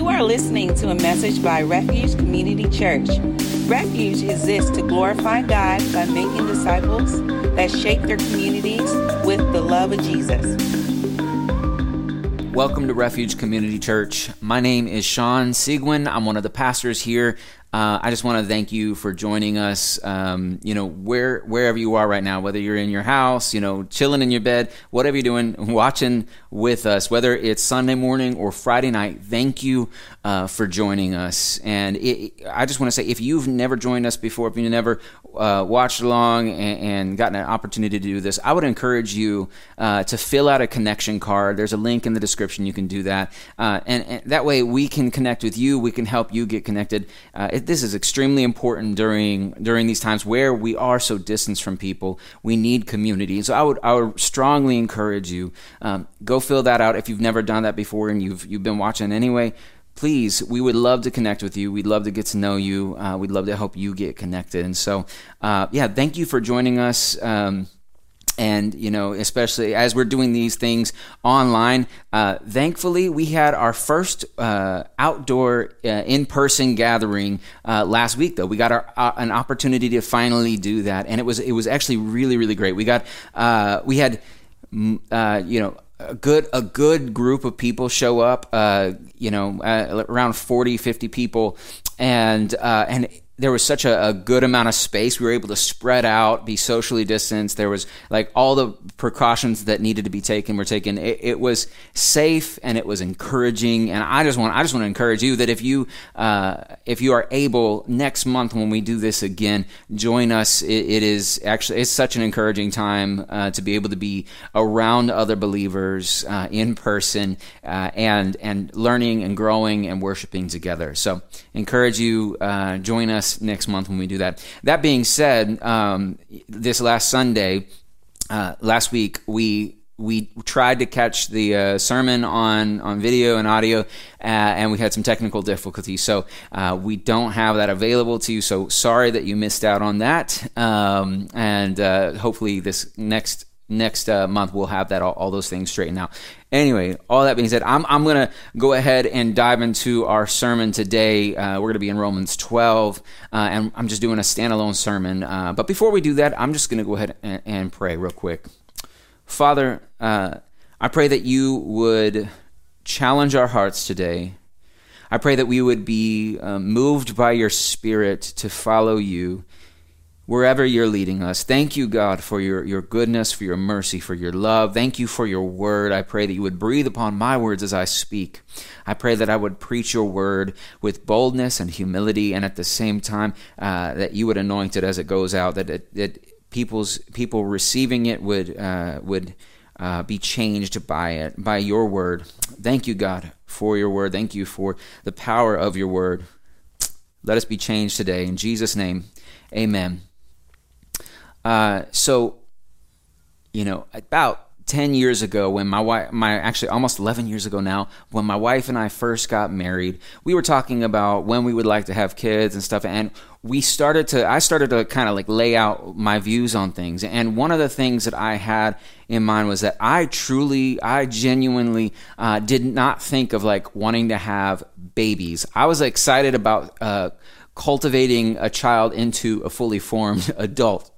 You are listening to a message by Refuge Community Church. Refuge exists to glorify God by making disciples that shape their communities with the love of Jesus. Welcome to Refuge Community Church. My name is Sean Seguin. I'm one of the pastors here. Uh, I just want to thank you for joining us. Um, you know, where wherever you are right now, whether you're in your house, you know, chilling in your bed, whatever you're doing, watching with us, whether it's Sunday morning or Friday night. Thank you uh, for joining us. And it, I just want to say, if you've never joined us before, if you've never uh, watched along and, and, gotten an opportunity to do this, I would encourage you uh, to fill out a connection card. There's a link in the description. You can do that, uh, and, and, that way we can connect with you. We can help you get connected. This is extremely important during during these times where we are so distanced from people. We need community. So I would I would strongly encourage you um, go fill that out if you've never done that before and you've you've been watching anyway please, we would love to connect with you. We'd love to get to know you. Uh, we'd love to help you get connected. And so, uh, yeah, thank you for joining us. Um, and you know especially as we're doing these things online uh, thankfully we had our first uh, outdoor uh, in-person gathering uh, last week though. We got our, uh, an opportunity to finally do that. And it was it was actually really really great. We got uh, we had mm, you know a good a good group of people show up you know around 40 50 people. And and there was such a, a, good amount of space. We were able to spread out, be socially distanced. There was like all the precautions that needed to be taken were taken. It, it was safe and it was encouraging. And I just want I just want to encourage you that if you uh, if you are able next month when we do this again, join us. it, it is actually it's such an encouraging time uh, to be able to be around other believers uh, in person uh, and and learning and growing and worshiping together. So encourage you uh, join us next month when we do that. That being said, um, this last Sunday, uh, last week, we we tried to catch the uh, sermon on, on video and audio, uh, and we had some technical difficulties. So uh, we don't have that available to you. So sorry that you missed out on that. Um, and uh, hopefully, this next next uh, month we'll have that all, all, those things straightened out. Anyway all that being said i'm, I'm going to go ahead and dive into our sermon today. Uh, we're going to be in romans 12 uh, and i'm just doing a standalone sermon. Uh, but before we do that i'm just going to go ahead and, and, pray real quick. Father uh, i pray that you would challenge our hearts today. I pray that we would be uh, moved by your spirit to follow you wherever you're leading us. Thank you, God, for your, your goodness, for your mercy, for your love. Thank you for your word. I pray that you would breathe upon my words as I speak. I pray that I would preach your word with boldness and humility, and at the same time, uh, that you would anoint it as it goes out, that, it, that people's people receiving it would, uh, would uh, be changed by it, by your word. Thank you, God, for your word. Thank you for the power of your word. Let us be changed today. In Jesus' name, amen. Uh, so, you know, about 10 years ago when my wife my actually almost 11 years ago now when my wife and I first got married we were talking about when we would like to have kids and stuff and we started to I started to kind of like lay out my views on things and one of the things that I had in mind was that I truly I genuinely uh, did not think of like wanting to have babies. I was excited about uh, cultivating a child into a fully formed adult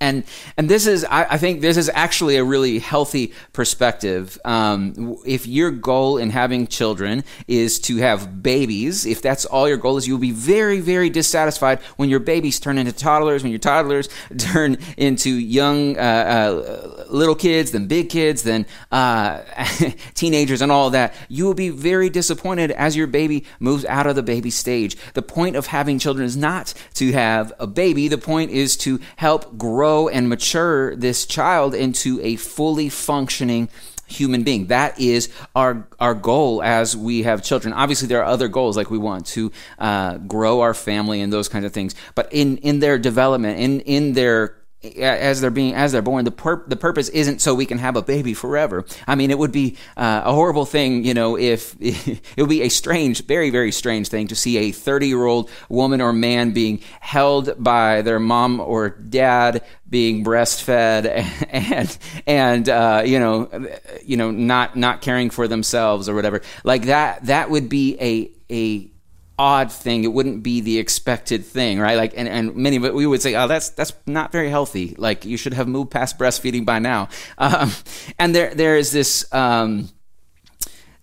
and and this is I, I, think this is actually a really healthy perspective. Um, if your goal in having children is to have babies, if that's all your goal is, you'll be very very dissatisfied when your babies turn into toddlers, when your toddlers turn into young uh, uh, little kids, then big kids, then uh, teenagers, and all that. You will be very disappointed as your baby moves out of the baby stage. The point of having children is not to have a baby. The point is to help grow grow and mature this child into a fully functioning human being. That is our our goal as we have children. Obviously, there are other goals like we want to uh, grow our family and those kinds of things. But in in their development, in in their as they're being as they're born the pur- the purpose isn't so we can have a baby forever. I mean it would be uh, a horrible thing you know if it would be a strange very very strange thing to see a 30 year old woman or man being held by their mom or dad being breastfed and and uh, you know you know not not caring for themselves or whatever. Like that that would be a a odd thing. It wouldn't be the expected thing, right? Like, and, and many it, we would say, oh, that's, that's not very healthy. Like, you should have moved past breastfeeding by now. Um, and there, there is this, um,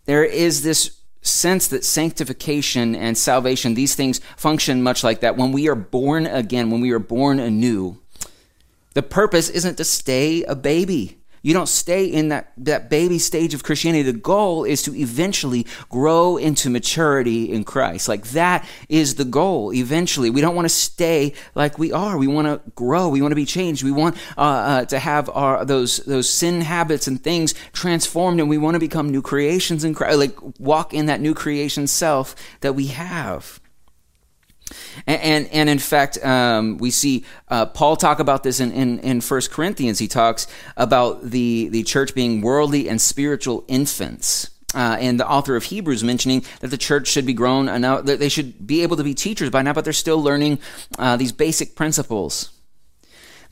there is this sense that sanctification and salvation, these things function much like that. When we are born again, when we are born anew, the purpose isn't to stay a baby. You don't stay in that, that baby stage of Christianity. The goal is to eventually grow into maturity in Christ. Like that is the goal eventually. We don't want to stay like we are. We want to grow. We want to be changed. We want uh, uh, to have our, those, those sin habits and things transformed and we want to become new creations in Christ. Like walk in that new creation self that we have. And, and, and in fact, um, we see uh, Paul talk about this in, in, in 1 Corinthians. He talks about the, the church being worldly and spiritual infants. Uh, and the author of Hebrews mentioning that the church should be grown enough, that they should be able to be teachers by now, but they're still learning uh, these basic principles.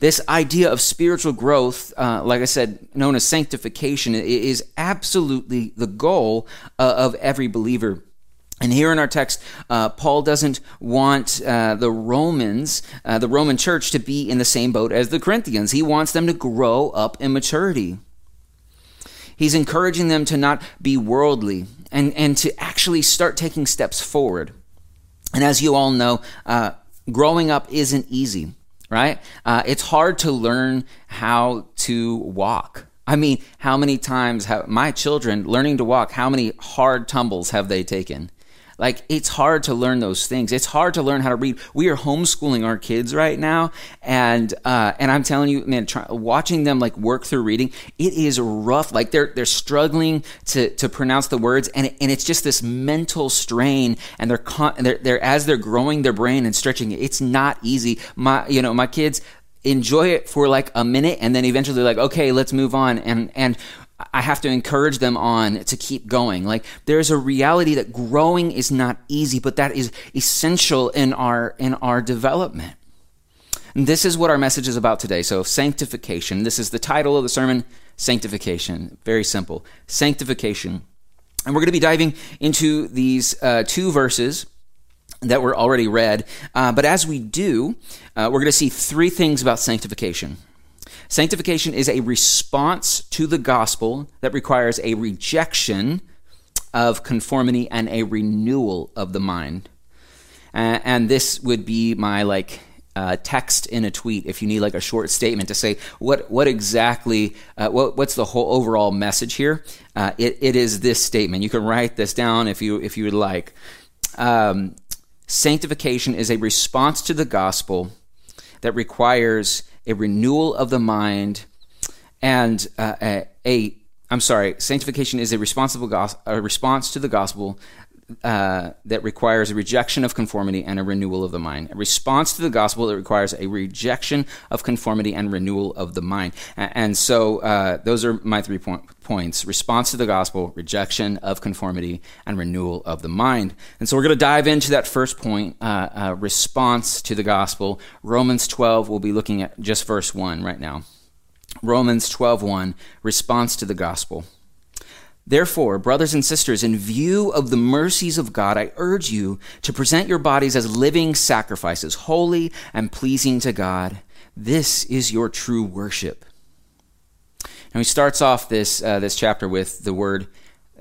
This idea of spiritual growth, uh, like I said, known as sanctification, is absolutely the goal uh, of every believer. And here in our text, uh, Paul doesn't want uh, the Romans, uh, the Roman church, to be in the same boat as the Corinthians. He wants them to grow up in maturity. He's encouraging them to not be worldly and, and to actually start taking steps forward. And as you all know, uh, growing up isn't easy, right? Uh, it's hard to learn how to walk. I mean, how many times have my children learning to walk, how many hard tumbles have they taken? Like it's hard to learn those things. It's hard to learn how to read. We are homeschooling our kids right now, and uh, and I'm telling you, man, try, watching them like work through reading, it is rough. Like they're they're struggling to to pronounce the words, and and it's just this mental strain. And they're con- they're, they're as they're growing their brain and stretching it. It's not easy. My you know my kids enjoy it for like a minute, and then eventually like okay, let's move on. And and I have to encourage them on to keep going. Like there's a reality that growing is not easy, but that is essential in our in our development. And this is what our message is about today. So sanctification. This is the title of the sermon, sanctification. Very simple. Sanctification. And we're going to be diving into these uh, two verses that were already read. Uh, but as we do, uh, we're going to see three things about sanctification. Sanctification is a response to the gospel that requires a rejection of conformity and a renewal of the mind. Uh, and this would be my like uh, text in a tweet if you need like a short statement to say what what exactly uh, what what's the whole overall message here. Uh, it, it is this statement. You can write this down if you if you would like. Um, sanctification is a response to the gospel that requires a renewal of the mind, and uh, a, a I'm sorry, sanctification is a responsible a response to the gospel uh, that requires a rejection of conformity and a renewal of the mind. A response to the gospel that requires a rejection of conformity and renewal of the mind. And, so uh, those are my three point, points response to the gospel, rejection of conformity, and renewal of the mind. And so we're going to dive into that first point uh, uh response to the gospel. Romans 12, we'll be looking at just verse 1 right now. Romans 12:1 response to the gospel. Therefore, brothers and sisters, in view of the mercies of God, I urge you to present your bodies as living sacrifices, holy and pleasing to God. This is your true worship. Now he starts off this, uh, this chapter with the word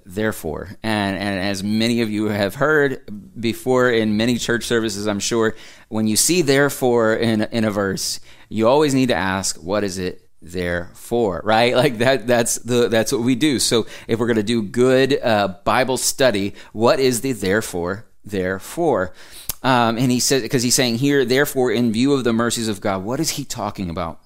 therefore. And, and as many of you have heard before in many church services, I'm sure, when you see therefore in, in a verse, you always need to ask, what is it therefore right? Like that that's the that's what we do. So if we're going to do good uh, bible study what is the therefore therefore um, and he says because he's saying here therefore in view of the mercies of god what is he talking about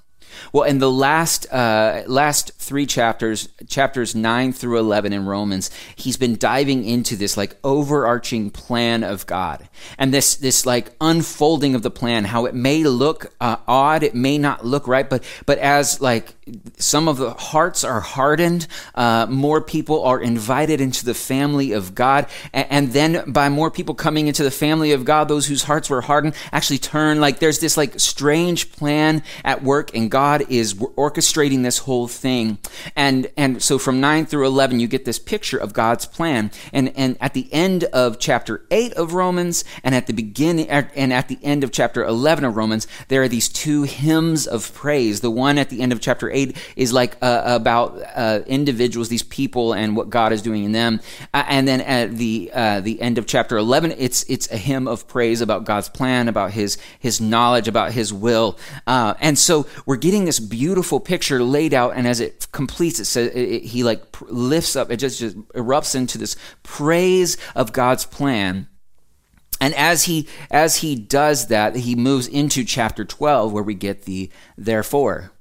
Well, in the last uh, last three chapters, chapters nine through eleven in Romans, he's been diving into this like overarching plan of God and this this like unfolding of the plan. How it may look uh, odd, it may not look right, but but as like some of the hearts are hardened, uh, more people are invited into the family of God, and, and then by more people coming into the family of God, those whose hearts were hardened actually turn. Like there's this like strange plan at work, and God is orchestrating this whole thing. And and so from nine through eleven, you get this picture of God's plan. And and at the end of chapter eight of Romans, and at the beginning and at the end of chapter eleven of Romans, there are these two hymns of praise. The one at the end of chapter eight is like uh, about uh, individuals, these people, and what God is doing in them. Uh, and then at the uh, the end of chapter eleven, it's it's a hymn of praise about God's plan, about His His knowledge, about His will. Uh, and so we're getting this beautiful picture laid out, and as it completes, it says it, it, He like lifts up. It just just erupts into this praise of God's plan. And as he as he does that, he moves into chapter 12 where we get the therefore.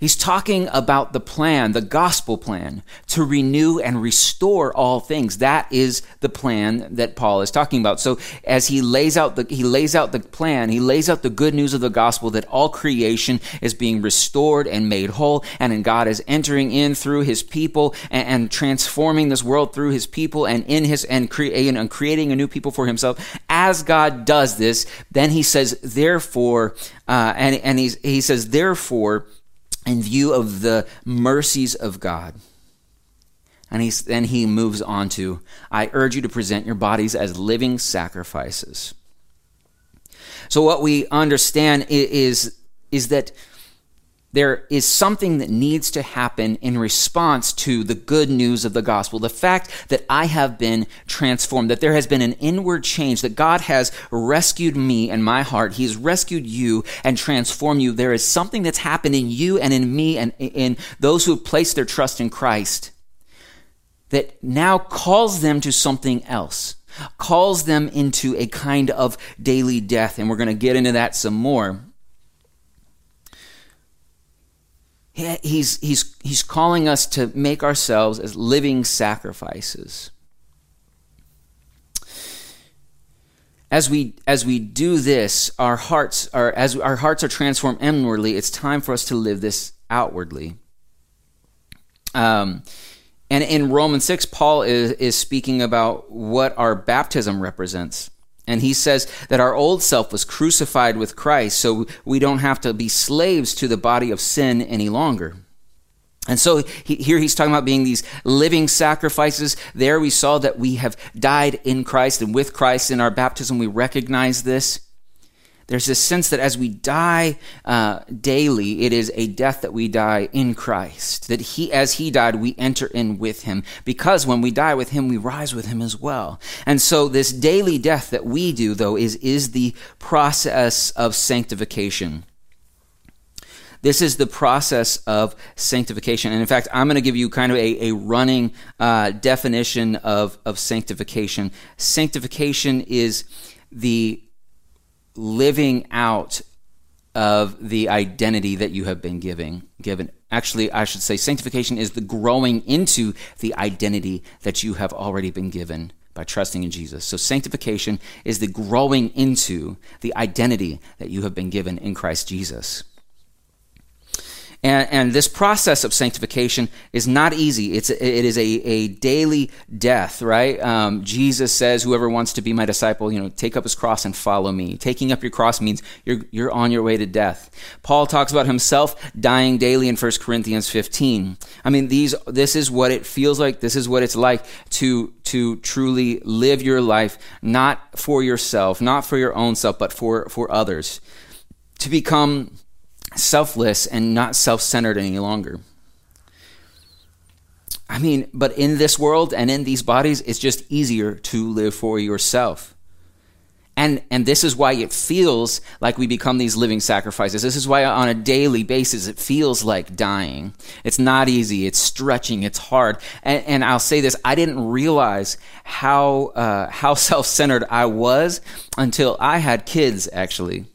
He's talking about the plan, the gospel plan, to renew and restore all things. That is the plan that Paul is talking about. So as he lays out the he lays out the plan, he lays out the good news of the gospel that all creation is being restored and made whole, and in God is entering in through his people and, and transforming this world through his people and in his and creating and creating a new people for himself. As God does this, then he says, therefore, uh, and and he says, therefore in view of the mercies of God. And he, then he moves on to I urge you to present your bodies as living sacrifices. So, what we understand is, is that there is something that needs to happen in response to the good news of the gospel. The fact that I have been transformed, that there has been an inward change, that God has rescued me and my heart. He has rescued you and transformed you. There is something that's happened in you and in me and in those who have placed their trust in Christ that now calls them to something else, calls them into a kind of daily death. And we're going to get into that some more. He's, he's, he's calling us to make ourselves as living sacrifices. As we, as we do this, our hearts are, as our hearts are transformed inwardly, it's time for us to live this outwardly. Um, and in Romans 6, Paul is, is speaking about what our baptism represents. And he says that our old self was crucified with Christ, so we don't have to be slaves to the body of sin any longer. And so he, here he's talking about being these living sacrifices. There we saw that we have died in Christ and with Christ in our baptism. We recognize this. There's this sense that as we die uh, daily, it is a death that we die in Christ. That he, as he died, we enter in with him. Because when we die with him, we rise with him as well. And so this daily death that we do, though, is, is the process of sanctification. This is the process of sanctification. And in fact, I'm going to give you kind of a, a running uh, definition of, of sanctification. Sanctification is the living out of the identity that you have been giving given. Actually i should say sanctification is the growing into the identity that you have already been given by trusting in jesus. So sanctification is the growing into the identity that you have been given in christ jesus and, and this process of sanctification is not easy. It's, it is a, a daily death, right? Um, Jesus says, whoever wants to be my disciple, you know, take up his cross and follow me. Taking up your cross means you're, you're on your way to death. Paul talks about himself dying daily in 1 Corinthians 15. I mean, these, this is what it feels like. This is what it's like to, to truly live your life, not for yourself, not for your own self, but for, for others. To become selfless and not self centered any longer. I mean, but in this world and in these bodies, it's just easier to live for yourself. And, and this is why it feels like we become these living sacrifices. This is why on a daily basis it feels like dying. It's not easy. It's stretching. It's hard. And, and I'll say this: I didn't realize how uh, how self centered I was until I had kids. Actually,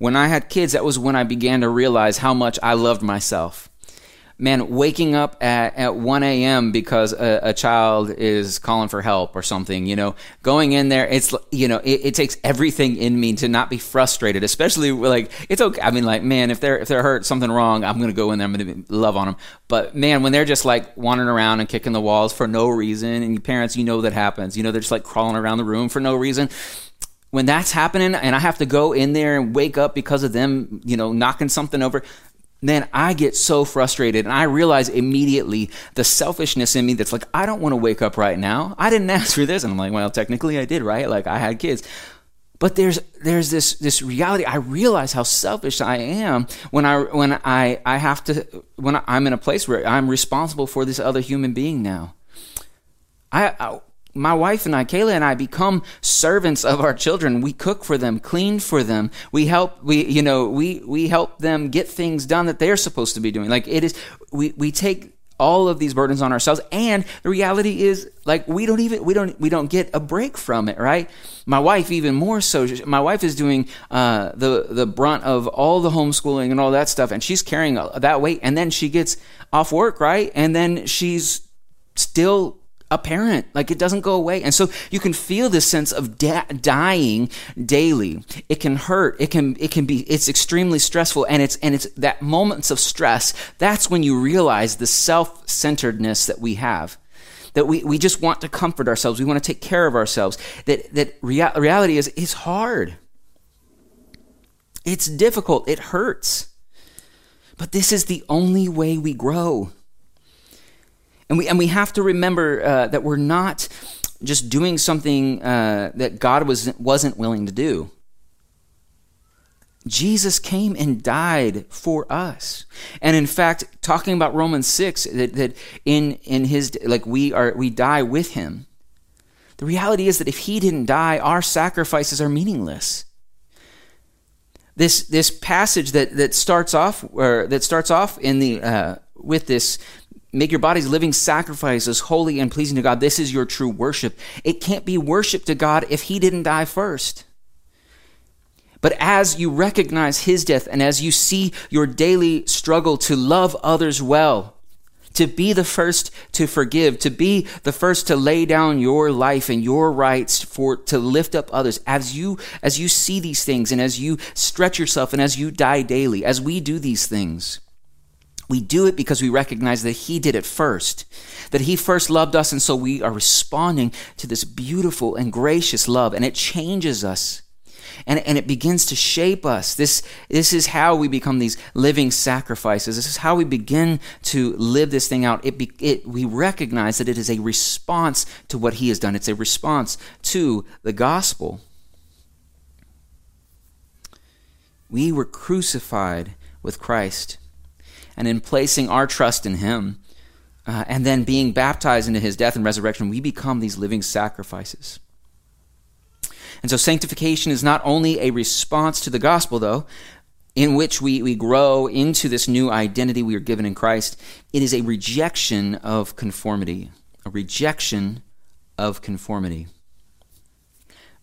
when I had kids, that was when I began to realize how much I loved myself man, waking up at, at 1 a.m. because a, a, child is calling for help or something, you know, going in there, it's, you know, it, it, takes everything in me to not be frustrated, especially like, it's okay. I mean, like, man, if they're, if they're hurt, something wrong, I'm going to go in there, I'm going to love on them. But man, when they're just like wandering around and kicking the walls for no reason, and parents, you know, that happens, you know, they're just like crawling around the room for no reason when that's happening and I have to go in there and wake up because of them, you know, knocking something over, then I get so frustrated and I realize immediately the selfishness in me that's like, I don't want to wake up right now. I didn't ask for this. And I'm like, well, technically I did, right? Like I had kids. But there's there's this this reality. I realize how selfish I am when I when I I have to when I'm in a place where I'm responsible for this other human being now. I, I my wife and I, Kayla and I, become servants of our children. We cook for them, clean for them. We help, we, you know, we, we help them get things done that they're supposed to be doing. Like it is, we, we take all of these burdens on ourselves. And the reality is, like, we don't even, we don't, we don't get a break from it, right? My wife, even more so, my wife is doing, uh, the, the brunt of all the homeschooling and all that stuff. And she's carrying that weight. And then she gets off work, right? And then she's still a parent. Like it doesn't go away. And so you can feel this sense of dying daily. It can hurt. It can, it can be, it's extremely stressful. And it's, and it's that moments of stress. That's when you realize the self centeredness that we have. That we, we just want to comfort ourselves. We want to take care of ourselves. That, that rea- reality is, it's hard. It's difficult. It hurts. But this is the only way we grow. And we, and we have to remember uh, that we're not just doing something uh, that God was, wasn't willing to do. Jesus came and died for us. And in fact, talking about Romans 6, that, that in, in his, like we are, we die with him. The reality is that if he didn't die, our sacrifices are meaningless. This, this passage that, that starts off, or that starts off in the, uh, with this Make your bodies living sacrifices, holy and pleasing to God. This is your true worship. It can't be worship to God if He didn't die first. But as you recognize His death and as you see your daily struggle to love others well, to be the first to forgive, to be the first to lay down your life and your rights for to lift up others. As you as you see these things and as you stretch yourself and as you die daily, as we do these things, we do it because we recognize that He did it first, that He first loved us, and so we are responding to this beautiful and gracious love, and it changes us. And, and it begins to shape us. This, this is how we become these living sacrifices. This is how we begin to live this thing out. It, be, it, we recognize that it is a response to what He has done, it's a response to the gospel. We were crucified with Christ and in placing our trust in Him, uh, and then being baptized into His death and resurrection, we become these living sacrifices. And so sanctification is not only a response to the gospel, though, in which we, we grow into this new identity we are given in Christ, it is a rejection of conformity. A rejection of conformity.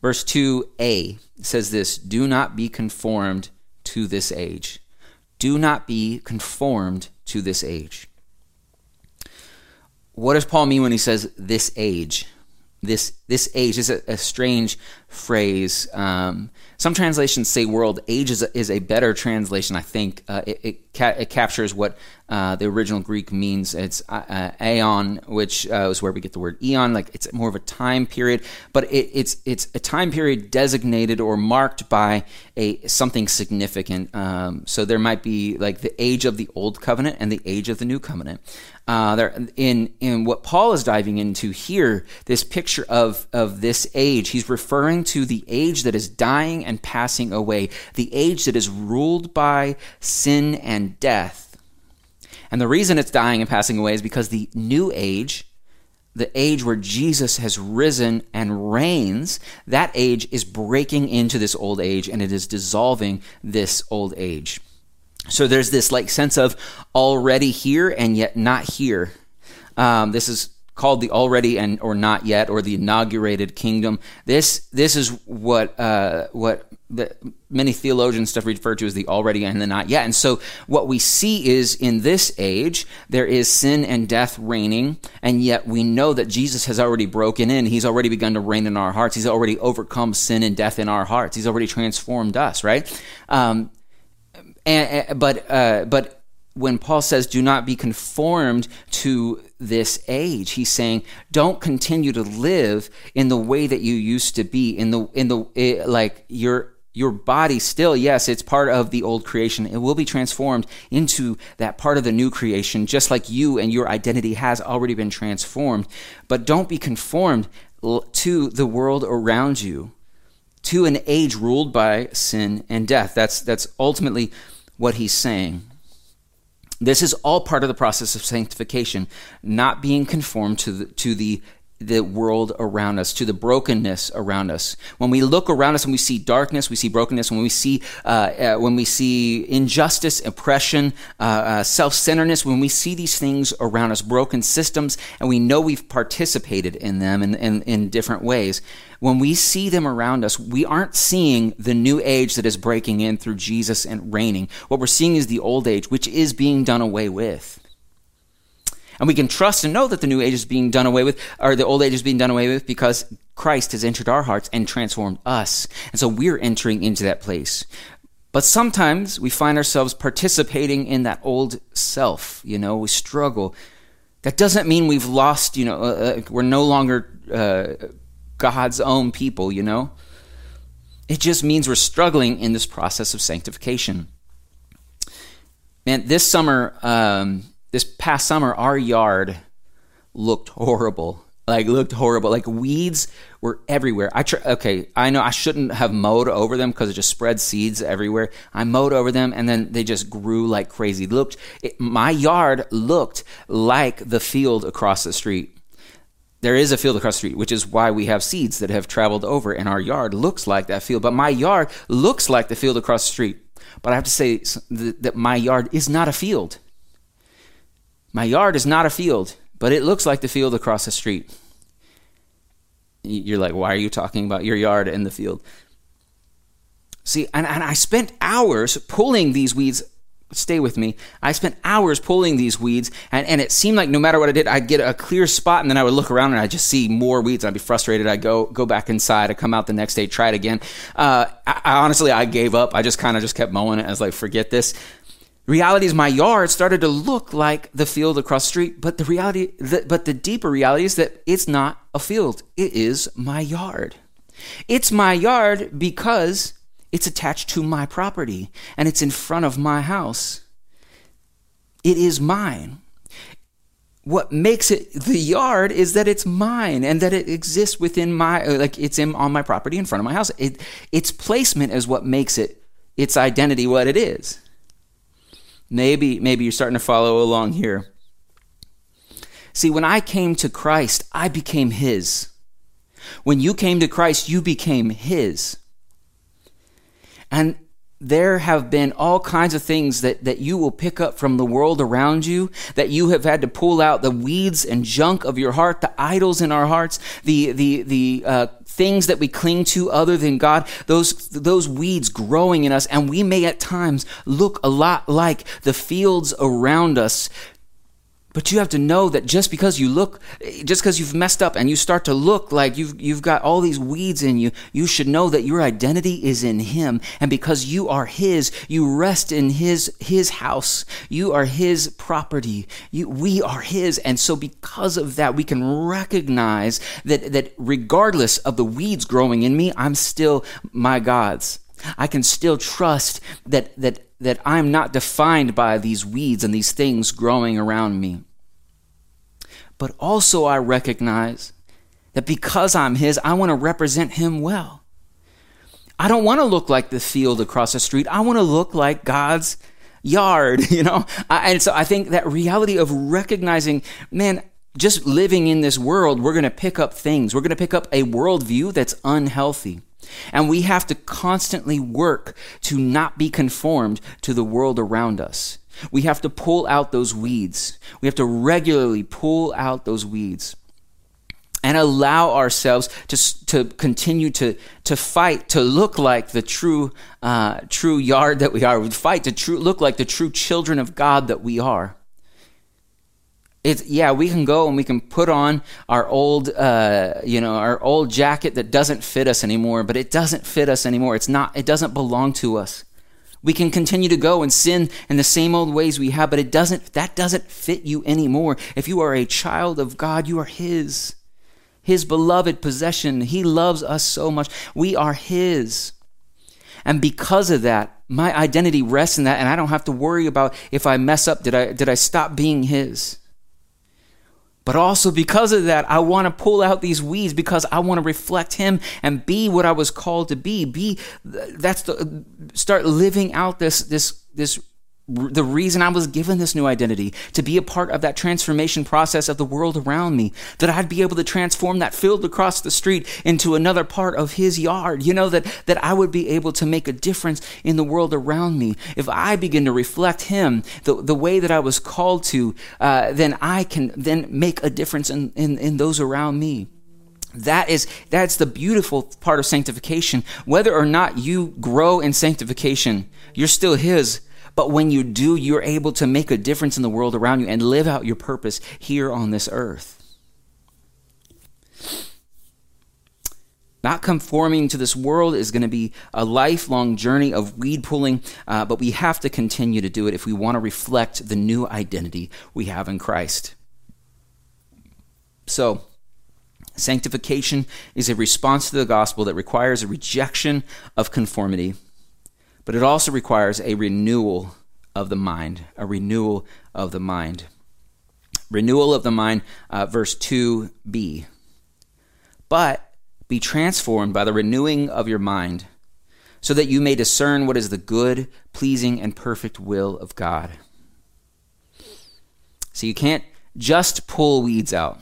Verse 2a says this Do not be conformed to this age. Do not be conformed to this age. What does Paul mean when he says this age? This this age is a, a strange phrase. Um, some translations say world. Age is a, is a better translation, I think. Uh, it, it, ca- it, captures what uh, the original Greek means. It's uh, uh aeon, which uh, is where we get the word eon. Like it's more of a time period, but it, it's it's a time period designated or marked by a something significant. Um, so there might be like the age of the old covenant and the age of the new covenant. Uh, there in in what Paul is diving into here, this picture of this age, he's referring to the age that is dying and passing away, the age that is ruled by sin and death. And the reason it's dying and passing away is because the new age, the age where Jesus has risen and reigns, that age is breaking into this old age and it is dissolving this old age. So there's this like sense of already here and yet not here. Um, this is called the already and or not yet or the inaugurated kingdom. This this is what uh, what the, many theologians stuff refer to as the already and the not yet. And so what we see is in this age there is sin and death reigning, and yet we know that Jesus has already broken in. He's already begun to reign in our hearts. He's already overcome sin and death in our hearts. He's already transformed us. Right. Um, and, but uh, but when Paul says, do not be conformed to this age, he's saying, don't continue to live in the way that you used to be, in the, in the, it, eh, like your, your body still, yes, it's part of the old creation. It will be transformed into that part of the new creation, just like you and your identity has already been transformed. But don't be conformed to the world around you, to an age ruled by sin and death. That's, that's ultimately what he's saying. This is all part of the process of sanctification, not being conformed to the, to the the world around us, to the brokenness around us. When we look around us and we see darkness, we see brokenness. When we see uh, uh, when we see injustice, oppression, uh, uh self-centeredness, when we see these things around us, broken systems, and we know we've participated in them in, in, in different ways. When we see them around us, we aren't seeing the new age that is breaking in through Jesus and reigning. What we're seeing is the old age, which is being done away with. And we can trust and know that the new age is being done away with, or the old age is being done away with because Christ has entered our hearts and transformed us. And so we're entering into that place. But sometimes we find ourselves participating in that old self. You know, we struggle. That doesn't mean we've lost, you know, uh, uh we're no longer uh, God's own people, you know? It just means we're struggling in this process of sanctification. Man, this summer, um, this past summer, our yard looked horrible. Like looked horrible. Like weeds were everywhere. I tr- okay. I know I shouldn't have mowed over them because it just spread seeds everywhere. I mowed over them and then they just grew like crazy. Looked. It, my yard looked like the field across the street. There is a field across the street, which is why we have seeds that have traveled over, and our yard looks like that field. But my yard looks like the field across the street. But I have to say that my yard is not a field. My yard is not a field, but it looks like the field across the street. You're like, why are you talking about your yard and the field? See, and, and I spent hours pulling these weeds. Stay with me. I spent hours pulling these weeds, and, and it seemed like no matter what I did, I'd get a clear spot, and then I would look around and I'd just see more weeds. I'd be frustrated. I'd go go back inside. I'd come out the next day, try it again. Uh, I, I honestly, I gave up. I just kind of just kept mowing it. I was like, forget this reality is my yard started to look like the field across the street but the reality but the deeper reality is that it's not a field. It is my yard. It's my yard because it's attached to my property and it's in front of my house. It is mine. What makes it the yard is that it's mine and that it exists within my like it's in on my property in front of my house. It, its placement is what makes it its identity what it is Maybe, maybe you're starting to follow along here. See, when I came to Christ, I became His. When you came to Christ, you became His. And there have been all kinds of things that, that you will pick up from the world around you, that you have had to pull out the weeds and junk of your heart, the idols in our hearts, the, the, the uh, things that we cling to other than God, those, those weeds growing in us. And we may at times look a lot like the fields around us but you have to know that just because you look, just because you've messed up and you start to look like you've, you've got all these weeds in you, you should know that your identity is in Him. And because you are His, you rest in His, His house. You are His property. You, we are His. And so because of that, we can recognize that, that regardless of the weeds growing in me, I'm still my God's. I can still trust that, that, that I'm not defined by these weeds and these things growing around me but also I recognize that because I'm His, I want to represent Him well. I don't want to look like the field across the street. I want to look like God's yard, you know? and so I think that reality of recognizing, man, just living in this world, we're going to pick up things. We're going to pick up a worldview that's unhealthy. And we have to constantly work to not be conformed to the world around us. We have to pull out those weeds. We have to regularly pull out those weeds. and allow ourselves to, to continue to, to fight to look like the true, uh, true yard that we are. We fight to true, look like the true children of God that we are. It's, yeah, we can go and we can put on our old, uh, you know, our old jacket that doesn't fit us anymore, but it doesn't fit us anymore. It's not, it doesn't belong to us. We can continue to go and sin in the same old ways we have, but it doesn't, that doesn't fit you anymore. If you are a child of God, you are His, His beloved possession. He loves us so much. We are His. And because of that, my identity rests in that, and I don't have to worry about if I mess up, did I, did I stop being His? But also because of that, I want to pull out these weeds because I want to reflect him and be what I was called to be. Be that's the start living out this this this the reason I was given this new identity, to be a part of that transformation process of the world around me, that I'd be able to transform that field across the street into another part of his yard. You know, that, that I would be able to make a difference in the world around me. If I begin to reflect him the, the way that I was called to, uh, then I can then make a difference in, in, in those around me that is that's the beautiful part of sanctification whether or not you grow in sanctification you're still his but when you do, you're able to make a difference in the world around you and live out your purpose here on this earth. Not conforming to this world is going to be a lifelong journey of weed pulling, uh, but we have to continue to do it if we want to reflect the new identity we have in Christ. So, sanctification is a response to the gospel that requires a rejection of conformity but it also requires a renewal of the mind, a renewal of the mind. Renewal of the mind, uh, verse 2b. But be transformed by the renewing of your mind, so that you may discern what is the good, pleasing, and perfect will of God. So you can't just pull weeds out.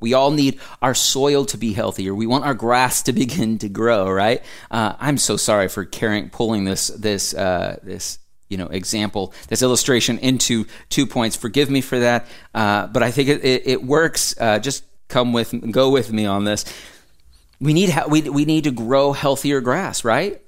We all need our soil to be healthier. We want our grass to begin to grow, right? Uh, I'm so sorry for carrying, pulling this this uh, this you know example, this illustration into two points. Forgive me for that, uh, but I think it, it, it works. Uh, just come with, go with me on this. We need we we need to grow healthier grass, right?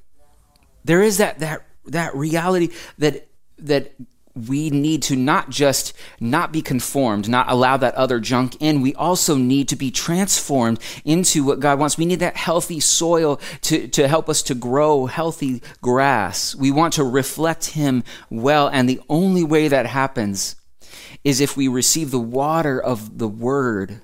There is that that that reality that that we need to not just not be conformed, not allow that other junk in. We also need to be transformed into what God wants. We need that healthy soil to, to help us to grow healthy grass. We want to reflect Him well. And the only way that happens is if we receive the water of the Word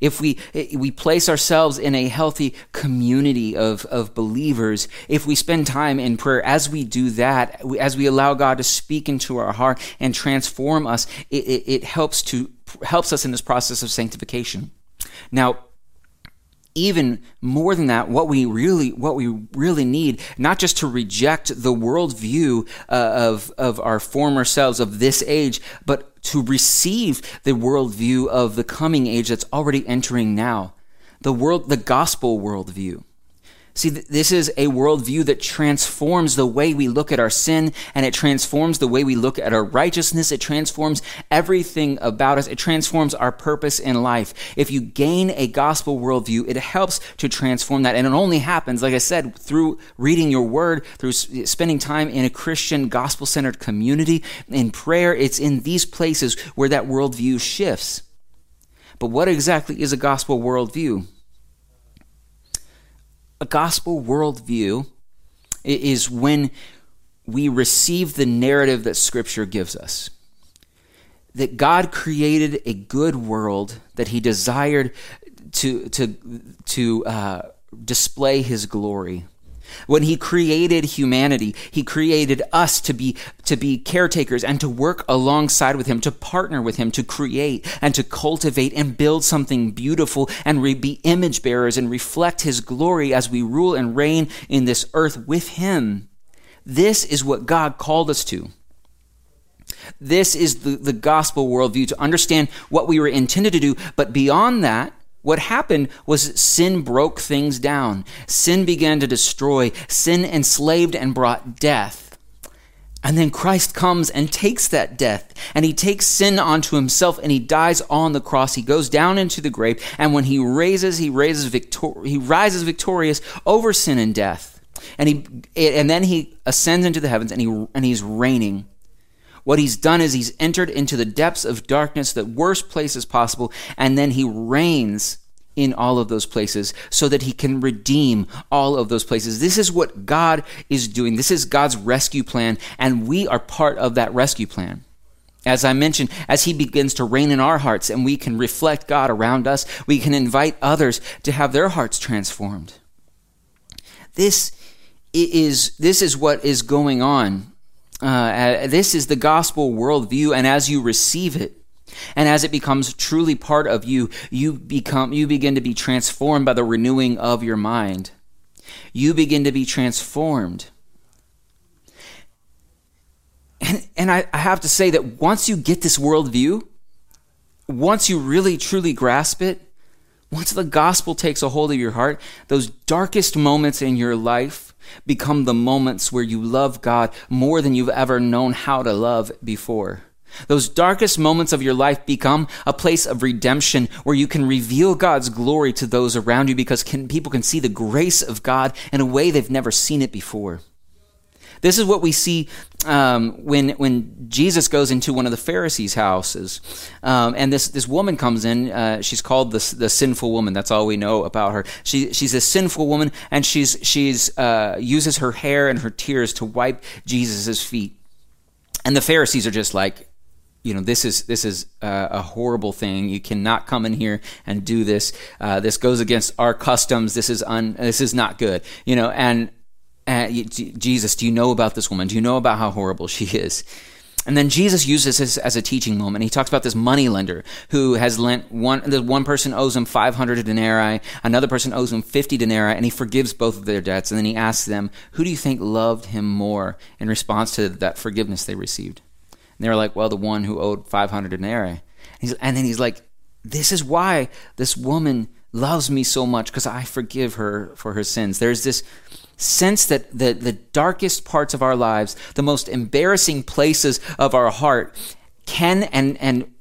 if we, we place ourselves in a healthy community of, of believers, if we spend time in prayer, as we do that, as we allow God to speak into our heart and transform us, it, it, it helps to helps us in this process of sanctification. Now, even more than that, what we really what we really need, not just to reject the worldview uh, of of our former selves of this age, but to receive the worldview of the coming age that's already entering now, the world, the gospel worldview. See, this is a worldview that transforms the way we look at our sin and it transforms the way we look at our righteousness. It transforms everything about us. It transforms our purpose in life. If you gain a gospel worldview, it helps to transform that. And it only happens, like I said, through reading your word, through spending time in a Christian gospel centered community, in prayer. It's in these places where that worldview shifts. But what exactly is a gospel worldview? A gospel worldview is when we receive the narrative that Scripture gives us. That God created a good world that He desired to, to, to uh, display His glory. When he created humanity, he created us to be, to be caretakers and to work alongside with him, to partner with him, to create and to cultivate and build something beautiful and re- be image bearers and reflect his glory as we rule and reign in this earth with him. This is what God called us to. This is the, the gospel worldview to understand what we were intended to do, but beyond that, what happened was sin broke things down. Sin began to destroy. Sin enslaved and brought death. And then Christ comes and takes that death and he takes sin onto himself and he dies on the cross. He goes down into the grave and when he raises, he raises victor- he rises victorious over sin and death. And he and then he ascends into the heavens and he and he's reigning. What he's done is he's entered into the depths of darkness, the worst places possible, and then he reigns in all of those places so that he can redeem all of those places. This is what God is doing. This is God's rescue plan, and we are part of that rescue plan. As I mentioned, as he begins to reign in our hearts and we can reflect God around us, we can invite others to have their hearts transformed. This is, this is what is going on. Uh, this is the gospel worldview, and as you receive it, and as it becomes truly part of you, you become you begin to be transformed by the renewing of your mind. You begin to be transformed. And, and I, I have to say that once you get this worldview, once you really truly grasp it, once the gospel takes a hold of your heart, those darkest moments in your life become the moments where you love God more than you've ever known how to love before. Those darkest moments of your life become a place of redemption where you can reveal God's glory to those around you because can, people can see the grace of God in a way they've never seen it before. This is what we see um, when when Jesus goes into one of the Pharisees' houses, um, and this this woman comes in. Uh, she's called the the sinful woman. That's all we know about her. She she's a sinful woman, and she's she's uh, uses her hair and her tears to wipe Jesus' feet. And the Pharisees are just like, you know this is this is uh, a horrible thing you cannot come in here and do this uh, this goes against our customs this is un this is not good you know and uh, jesus do you know about this woman do you know about how horrible she is and then Jesus uses this as a teaching moment. He talks about this money lender who has lent one, the one person owes him 500 denarii, another person owes him 50 denarii, and he forgives both of their debts. And then he asks them, Who do you think loved him more in response to that forgiveness they received? And they were like, well, the one who owed 500 denarii. And, and then he's like, this is why this woman loves me so much because I forgive her for her sins. There's this sense that the, the darkest parts of our lives, the most embarrassing places of our heart, can and, and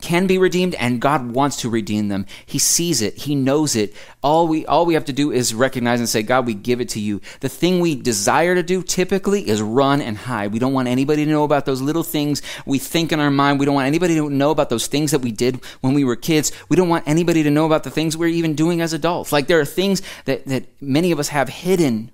can be redeemed and God wants to redeem them. He sees it. He knows it. All we all we have to do is recognize and say, God, we give it to you. The thing we desire to do typically is run and hide. We don't want anybody to know about those little things we think in our mind. We don't want anybody to know about those things that we did when we were kids. We don't want anybody to know about the things we're even doing as adults. Like there are things that, that many of us have hidden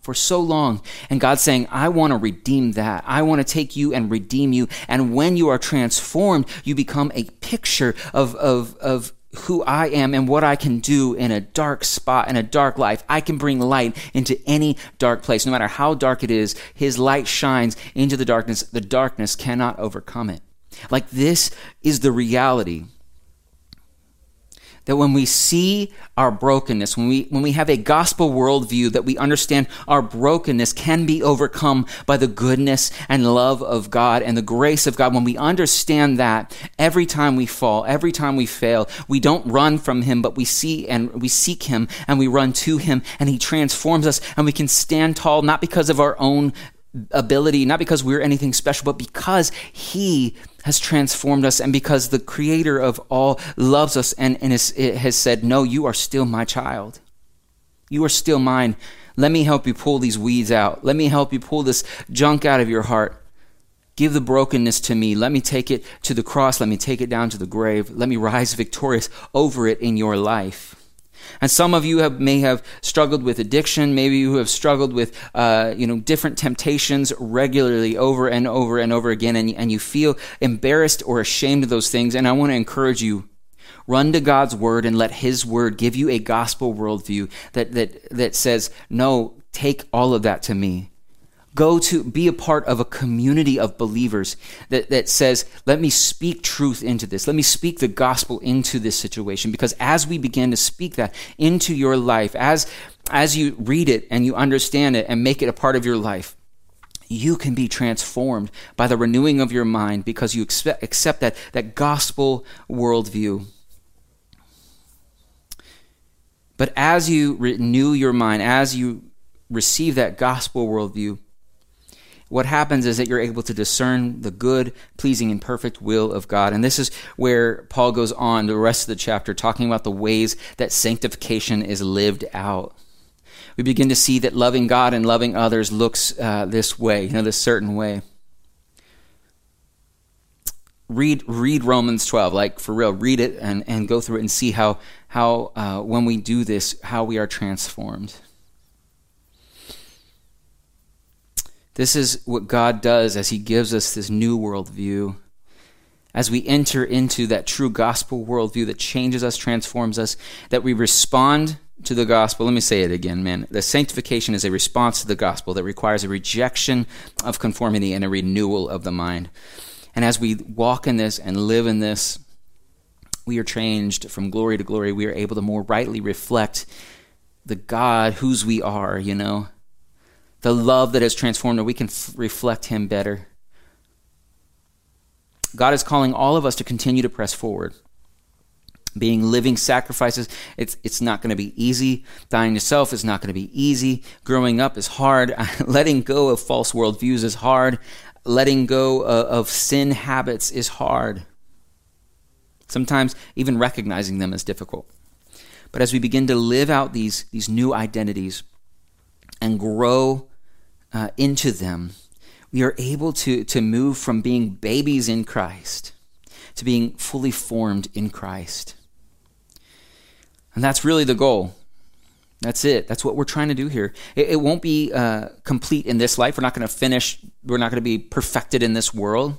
for so long. And God's saying, I want to redeem that. I want to take you and redeem you. And when you are transformed, you become a picture of, of, of who I am and what I can do in a dark spot, in a dark life. I can bring light into any dark place. No matter how dark it is, His light shines into the darkness. The darkness cannot overcome it. Like this is the reality that when we see our brokenness, when we, when we have a gospel worldview, that we understand our brokenness can be overcome by the goodness and love of God and the grace of God. When we understand that, every time we fall, every time we fail, we don't run from Him, but we see and we seek Him and we run to Him and He transforms us and we can stand tall, not because of our own ability, not because we're anything special, but because He has transformed us and because the creator of all loves us and, and is, has said, No, you are still my child. You are still mine. Let me help you pull these weeds out. Let me help you pull this junk out of your heart. Give the brokenness to me. Let me take it to the cross. Let me take it down to the grave. Let me rise victorious over it in your life. And some of you have, may have struggled with addiction. Maybe you have struggled with, uh, you know, different temptations regularly over and over and over again, and, and you feel embarrassed or ashamed of those things. And I want to encourage you run to God's word and let His word give you a gospel worldview that that that says, no, take all of that to me. Go to be a part of a community of believers that, that says, let me speak truth into this. Let me speak the gospel into this situation. Because as we begin to speak that into your life, as, as you read it and you understand it and make it a part of your life, you can be transformed by the renewing of your mind because you accept, accept that, that gospel worldview. But as you renew your mind, as you receive that gospel worldview, what happens is that you're able to discern the good, pleasing, and perfect will of God. And this is where Paul goes on the rest of the chapter, talking about the ways that sanctification is lived out. We begin to see that loving God and loving others looks uh, this way, you know, this certain way. Read, read Romans 12, like for real, read it and, and go through it and see how, how uh, when we do this, how we are transformed. This is what God does as He gives us this new worldview. As we enter into that true gospel worldview that changes us, transforms us, that we respond to the gospel. Let me say it again, man. The sanctification is a response to the gospel that requires a rejection of conformity and a renewal of the mind. And as we walk in this and live in this, we are changed from glory to glory. We are able to more rightly reflect the God whose we are, you know the love that has transformed that we can f- reflect Him better. God is calling all of us to continue to press forward. Being living sacrifices, it's, it's not going to be easy. Dying to self is not going to be easy. Growing up is hard. Letting go of false worldviews is hard. Letting go of, of sin habits is hard. Sometimes even recognizing them is difficult. But as we begin to live out these, these new identities and grow uh, into them, we are able to, to move from being babies in Christ to being fully formed in Christ. And that's really the goal. That's it. That's what we're trying to do here. It, it won't be uh, complete in this life. We're not going to finish, we're not going to be perfected in this world.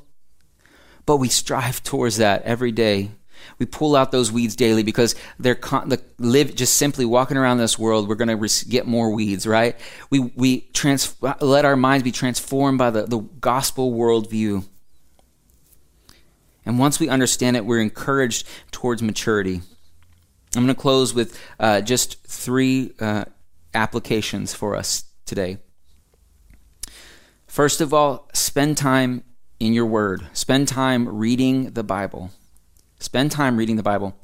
But we strive towards that every day we pull out those weeds daily because they're con- the, live just simply walking around this world. We're going to res- get more weeds, right? We we trans- let our minds be transformed by the, the gospel worldview. And once we understand it, we're encouraged towards maturity. I'm going to close with uh, just three uh, applications for us today. First of all, spend time in your word. Spend time reading the Bible. Spend time reading the Bible.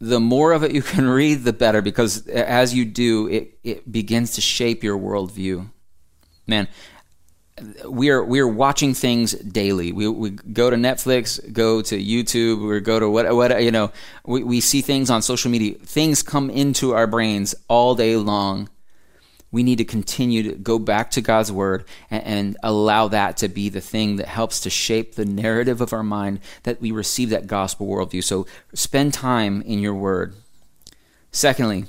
The more of it you can read, the better, because as you do, it, it begins to shape your worldview. Man, we are we are watching things daily. We we go to Netflix, go to YouTube, or go to what what you know. We we see things on social media. Things come into our brains all day long, we need to continue to go back to God's word and, and, allow that to be the thing that helps to shape the narrative of our mind that we receive that gospel worldview. So spend time in your word. Secondly,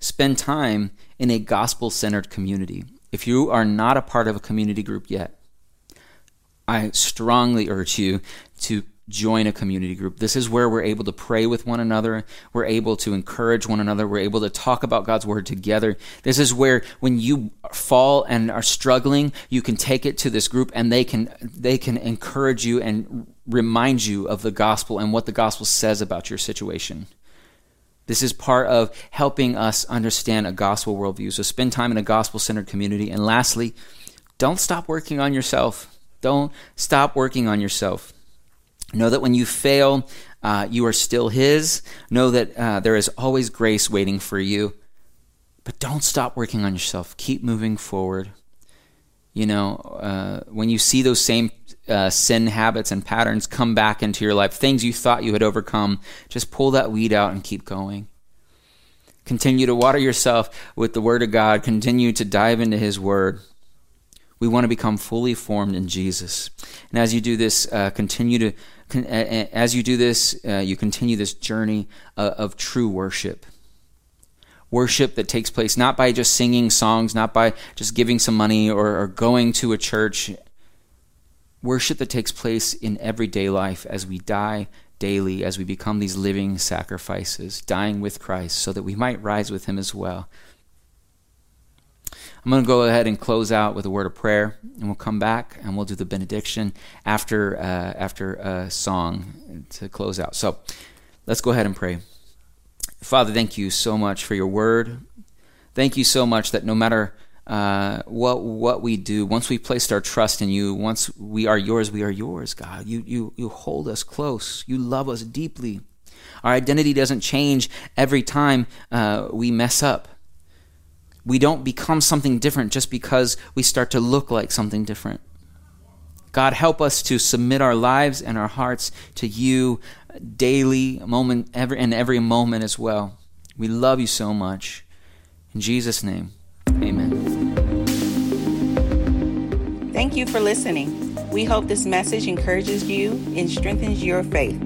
spend time in a gospel centered community. If you are not a part of a community group yet, I strongly urge you to join a community group. This is where we're able to pray with one another. We're able to encourage one another. We're able to talk about God's word together. This is where when you fall and are struggling, you can take it to this group and they can they can encourage you and remind you of the gospel and what the gospel says about your situation. This is part of helping us understand a gospel worldview. So spend time in a gospel centered community. And lastly, don't stop working on yourself. Don't stop working on yourself. Know that when you fail, uh, you are still His. Know that uh, there is always grace waiting for you. But don't stop working on yourself. Keep moving forward. You know, uh, when you see those same uh, sin habits and patterns come back into your life, things you thought you had overcome, just pull that weed out and keep going. Continue to water yourself with the Word of God. Continue to dive into His Word. We want to become fully formed in Jesus. And as you do this, uh, continue to as you do this, uh, you continue this journey of, of true worship. Worship that takes place not by just singing songs, not by just giving some money or, or going to a church. Worship that takes place in everyday life as we die daily, as we become these living sacrifices, dying with Christ so that we might rise with Him as well. I'm going to go ahead and close out with a word of prayer, and we'll come back and we'll do the benediction after uh, after a song to close out. So let's go ahead and pray. Father, thank you so much for your word. Thank you so much that no matter uh, what what we do, once we placed our trust in you, once we are yours, we are yours, God. You you you hold us close. You love us deeply. Our identity doesn't change every time uh, we mess up we don't become something different just because we start to look like something different. God, help us to submit our lives and our hearts to you daily, moment, every, and every moment as well. We love you so much. In Jesus' name, amen. Thank you for listening. We hope this message encourages you and strengthens your faith.